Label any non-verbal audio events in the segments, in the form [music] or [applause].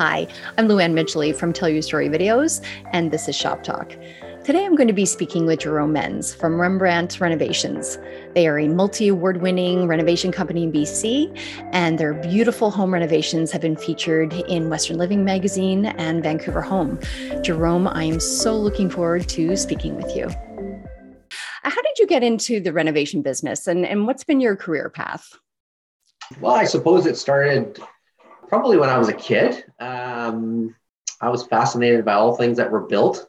Hi, I'm Luann Midgley from Tell Your Story Videos, and this is Shop Talk. Today I'm going to be speaking with Jerome Mens from Rembrandt Renovations. They are a multi award winning renovation company in BC, and their beautiful home renovations have been featured in Western Living magazine and Vancouver Home. Jerome, I am so looking forward to speaking with you. How did you get into the renovation business, and, and what's been your career path? Well, I suppose it started probably when I was a kid. Um, I was fascinated by all things that were built.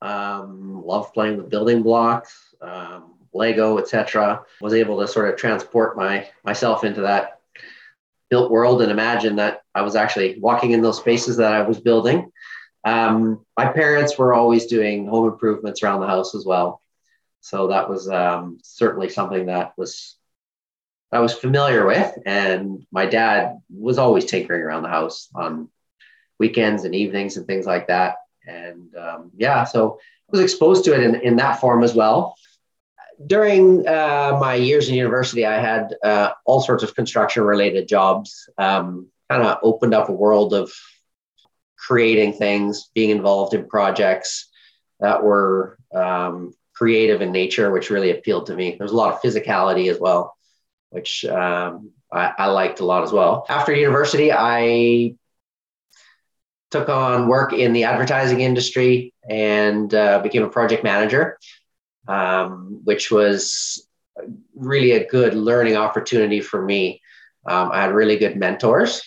Um, loved playing with building blocks, um, Lego, etc. Was able to sort of transport my myself into that built world and imagine that I was actually walking in those spaces that I was building. Um, my parents were always doing home improvements around the house as well, so that was um, certainly something that was I was familiar with. And my dad was always tinkering around the house on weekends and evenings and things like that. And um, yeah, so I was exposed to it in, in that form as well. During uh, my years in university, I had uh, all sorts of construction related jobs, um, kind of opened up a world of creating things, being involved in projects that were um, creative in nature, which really appealed to me. There's a lot of physicality as well which um, I, I liked a lot as well. After university, I took on work in the advertising industry and uh, became a project manager, um, which was really a good learning opportunity for me. Um, I had really good mentors,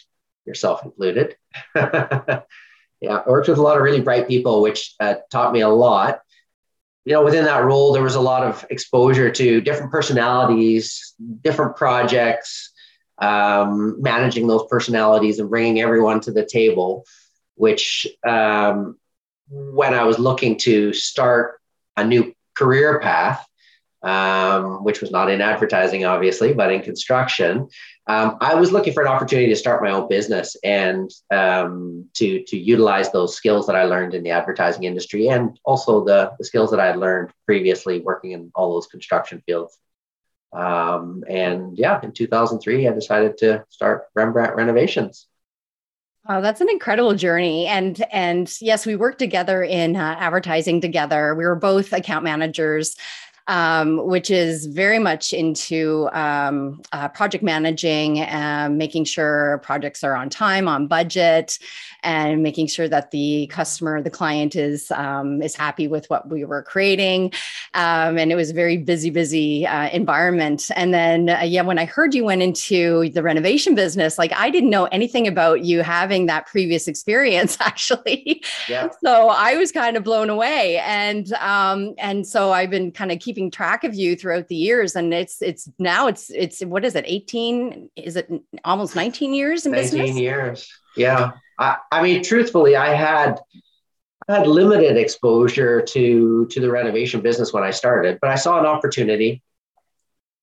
yourself included. [laughs] yeah, I worked with a lot of really bright people, which uh, taught me a lot you know, within that role, there was a lot of exposure to different personalities, different projects, um, managing those personalities and bringing everyone to the table. Which, um, when I was looking to start a new career path, um, which was not in advertising, obviously, but in construction, um, I was looking for an opportunity to start my own business and um, to to utilize those skills that I learned in the advertising industry and also the, the skills that I learned previously working in all those construction fields. Um, and yeah, in 2003, I decided to start Rembrandt Renovations. Oh, that's an incredible journey. And and yes, we worked together in uh, advertising together. We were both account managers um, which is very much into um, uh, project managing and making sure projects are on time, on budget, and making sure that the customer, the client, is um, is happy with what we were creating. Um, and it was a very busy, busy uh, environment. And then, uh, yeah, when I heard you went into the renovation business, like I didn't know anything about you having that previous experience, [laughs] actually. Yeah. So I was kind of blown away, and um, and so I've been kind of keeping keeping track of you throughout the years and it's it's now it's it's what is it 18 is it almost 19 years in 19 business years yeah I, I mean truthfully i had I had limited exposure to to the renovation business when i started but i saw an opportunity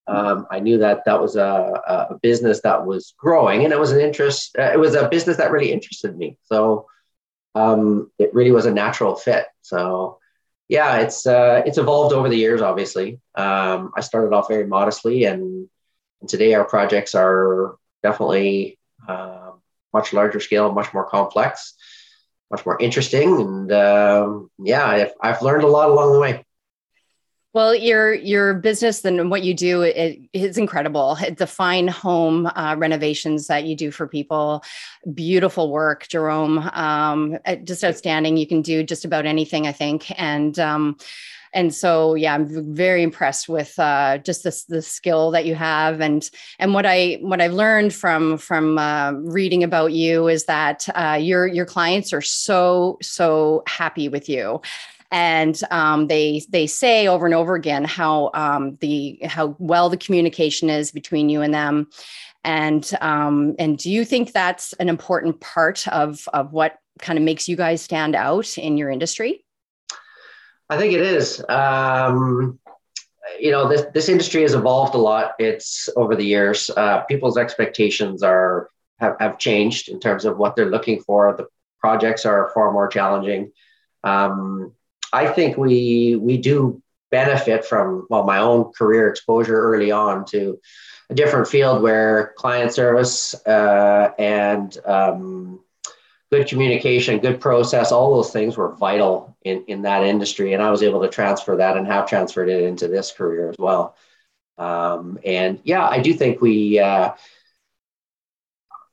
um, I knew that that was a, a, business that was growing, and it was an interest. Uh, it was a business that really interested me. So um, it really was a natural fit. So yeah, it's uh, it's evolved over the years. Obviously, um, I started off very modestly, and, and today our projects are definitely uh, much larger scale, much more complex, much more interesting, and um, yeah, I've, I've learned a lot along the way. Well, your your business and what you do it is incredible. The fine home uh, renovations that you do for people, beautiful work, Jerome. Um, uh, just outstanding. You can do just about anything, I think, and. Um, and so yeah i'm very impressed with uh, just this the skill that you have and and what i what i've learned from from uh, reading about you is that uh, your your clients are so so happy with you and um, they they say over and over again how um, the how well the communication is between you and them. And um, and do you think that's an important part of of what kind of makes you guys stand out in your industry? I think it is. Um, you know this this industry has evolved a lot. It's over the years. Uh, people's expectations are have, have changed in terms of what they're looking for. The projects are far more challenging. Um, I think we we do benefit from well my own career exposure early on to a different field where client service uh, and um, good communication, good process, all those things were vital in, in that industry. And I was able to transfer that and have transferred it into this career as well. Um, and yeah, I do think we, uh,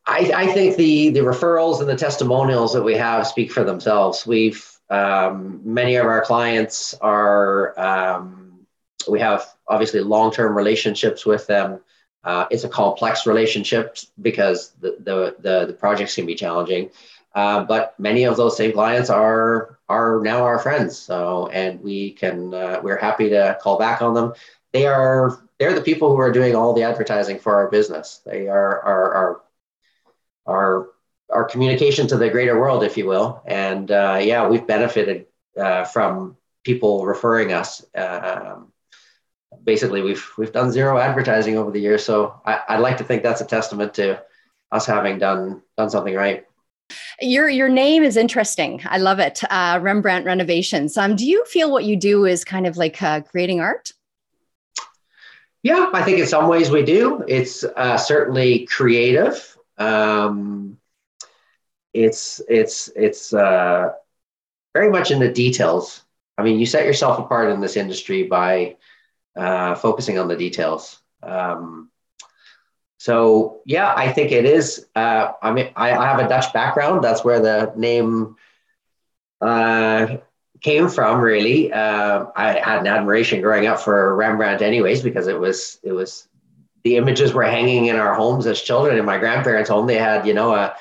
I, I, think the, the referrals and the testimonials that we have speak for themselves. We've, um, many of our clients are, um, we have obviously long-term relationships with them. Uh, it's a complex relationship because the, the, the, the projects can be challenging. Uh, but many of those same clients are are now our friends. So, and we can uh, we're happy to call back on them. They are they're the people who are doing all the advertising for our business. They are our our our, our communication to the greater world, if you will. And uh, yeah, we've benefited uh, from people referring us. Um, basically, we've we've done zero advertising over the years. So I, I'd like to think that's a testament to us having done done something right. Your your name is interesting. I love it. Uh, Rembrandt Renovations. Um, do you feel what you do is kind of like uh, creating art? Yeah, I think in some ways we do. It's uh, certainly creative. Um, it's it's it's uh, very much in the details. I mean, you set yourself apart in this industry by uh, focusing on the details. Um, so yeah, I think it is. Uh, I mean, I, I, have a Dutch background. That's where the name uh, came from. Really, uh, I had an admiration growing up for Rembrandt, anyways, because it was it was the images were hanging in our homes as children. In my grandparents' home, they had you know a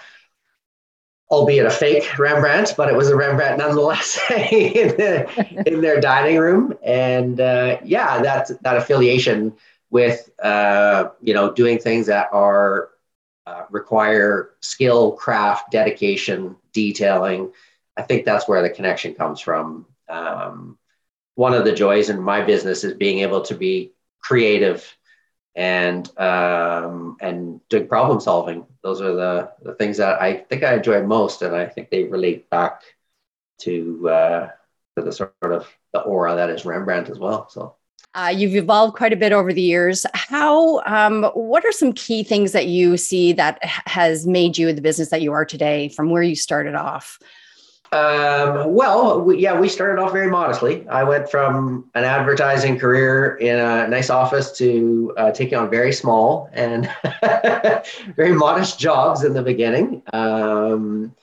albeit a fake Rembrandt, but it was a Rembrandt nonetheless [laughs] in, the, in their dining room. And uh, yeah, that that affiliation with uh, you know doing things that are uh, require skill, craft, dedication, detailing. I think that's where the connection comes from. Um, one of the joys in my business is being able to be creative and um, and doing problem solving. Those are the, the things that I think I enjoy most, and I think they relate back to uh, to the sort of the aura that is Rembrandt as well. So. Uh, you've evolved quite a bit over the years. How? Um, what are some key things that you see that has made you the business that you are today, from where you started off? Um, well, we, yeah, we started off very modestly. I went from an advertising career in a nice office to uh, taking on very small and [laughs] very modest jobs in the beginning. Um,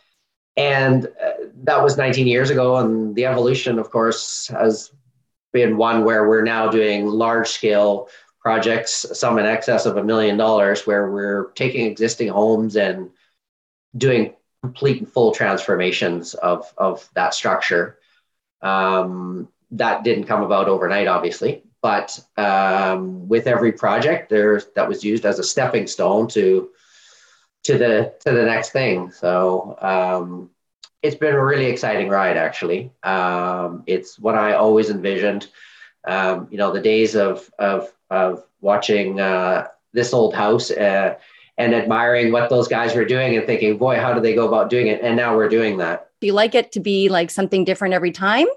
and uh, that was 19 years ago. And the evolution, of course, has been one where we're now doing large scale projects, some in excess of a million dollars, where we're taking existing homes and doing complete and full transformations of, of that structure. Um, that didn't come about overnight, obviously, but um, with every project, there that was used as a stepping stone to to the to the next thing. So um, it's been a really exciting ride, actually. Um, it's what I always envisioned. Um, you know, the days of of of watching uh, this old house uh, and admiring what those guys were doing and thinking, boy, how do they go about doing it? And now we're doing that. Do you like it to be like something different every time?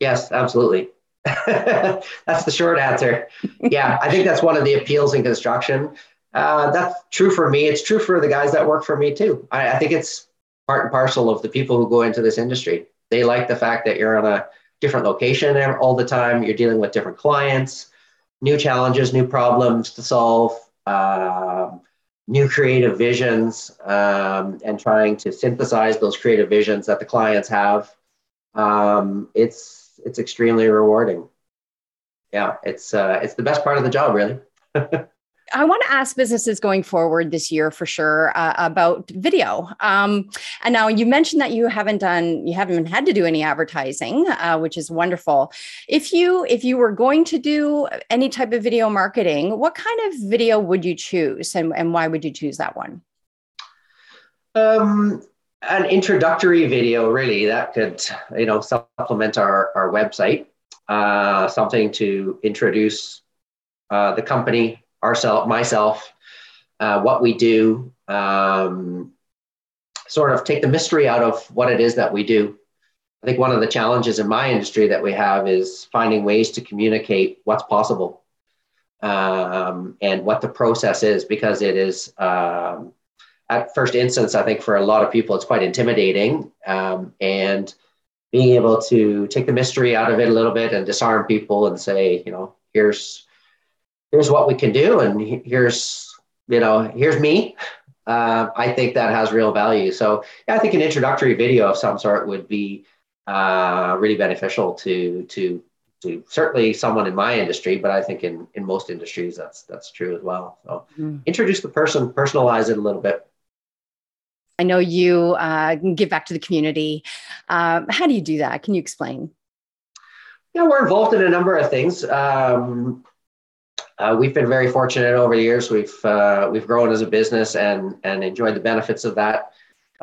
Yes, absolutely. [laughs] that's the short answer. Yeah, I think that's one of the appeals in construction. Uh, that's true for me. It's true for the guys that work for me too. I, I think it's part and parcel of the people who go into this industry. They like the fact that you're on a different location all the time. You're dealing with different clients, new challenges, new problems to solve, um, new creative visions, um, and trying to synthesize those creative visions that the clients have. Um, it's it's extremely rewarding. Yeah, it's uh, it's the best part of the job, really. [laughs] I want to ask businesses going forward this year for sure uh, about video. Um, and now you mentioned that you haven't done, you haven't had to do any advertising, uh, which is wonderful. If you if you were going to do any type of video marketing, what kind of video would you choose, and, and why would you choose that one? Um, an introductory video, really, that could you know supplement our our website. Uh, something to introduce uh, the company ourselves, myself, uh, what we do, um, sort of take the mystery out of what it is that we do. I think one of the challenges in my industry that we have is finding ways to communicate what's possible um, and what the process is, because it is um, at first instance, I think for a lot of people, it's quite intimidating. Um, and being able to take the mystery out of it a little bit and disarm people and say, you know, here's here's what we can do, and here's you know, here's me. Uh, I think that has real value. So yeah, I think an introductory video of some sort would be uh, really beneficial to to to certainly someone in my industry, but I think in in most industries that's that's true as well. So mm. introduce the person, personalize it a little bit. I know you uh, give back to the community. Um, how do you do that? Can you explain? Yeah, we're involved in a number of things. Um, uh, we've been very fortunate over the years. We've uh, we've grown as a business and and enjoyed the benefits of that.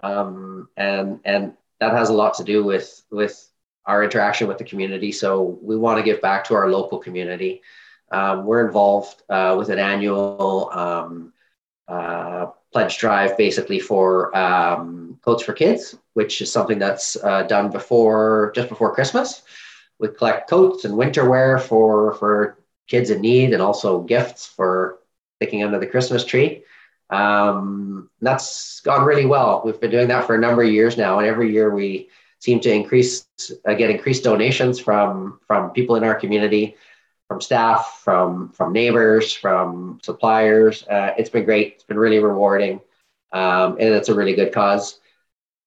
Um, and and that has a lot to do with with our interaction with the community. So we want to give back to our local community. Um, we're involved uh, with an annual um, uh, pledge drive, basically for um, coats for kids, which is something that's uh, done before just before Christmas. We collect coats and winter wear for for kids in need and also gifts for sticking under the Christmas tree. Um, that's gone really well. We've been doing that for a number of years now, and every year we seem to increase uh, get increased donations from from people in our community, from staff, from from neighbors, from suppliers. Uh, it's been great. It's been really rewarding, um, and it's a really good cause,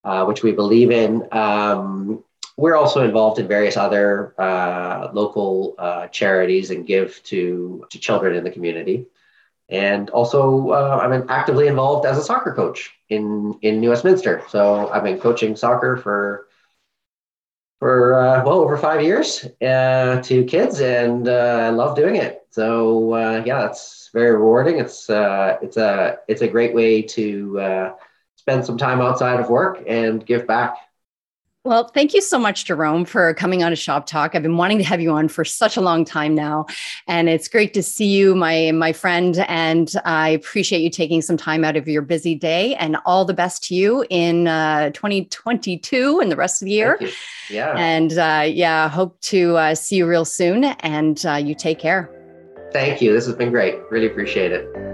uh, which we believe in. Um, we're also involved in various other uh, local uh, charities and give to, to children in the community. And also, uh, I'm actively involved as a soccer coach in, in New Westminster. So I've been coaching soccer for for uh, well over five years uh, to kids, and uh, I love doing it. So yeah, it's very rewarding. It's it's a it's a great way to spend some time outside of work and give back well, thank you so much, Jerome, for coming on a shop talk. I've been wanting to have you on for such a long time now, and it's great to see you, my my friend. And I appreciate you taking some time out of your busy day. And all the best to you in uh, 2022 and the rest of the year. Yeah. And uh, yeah, hope to uh, see you real soon. And uh, you take care. Thank you. This has been great. Really appreciate it.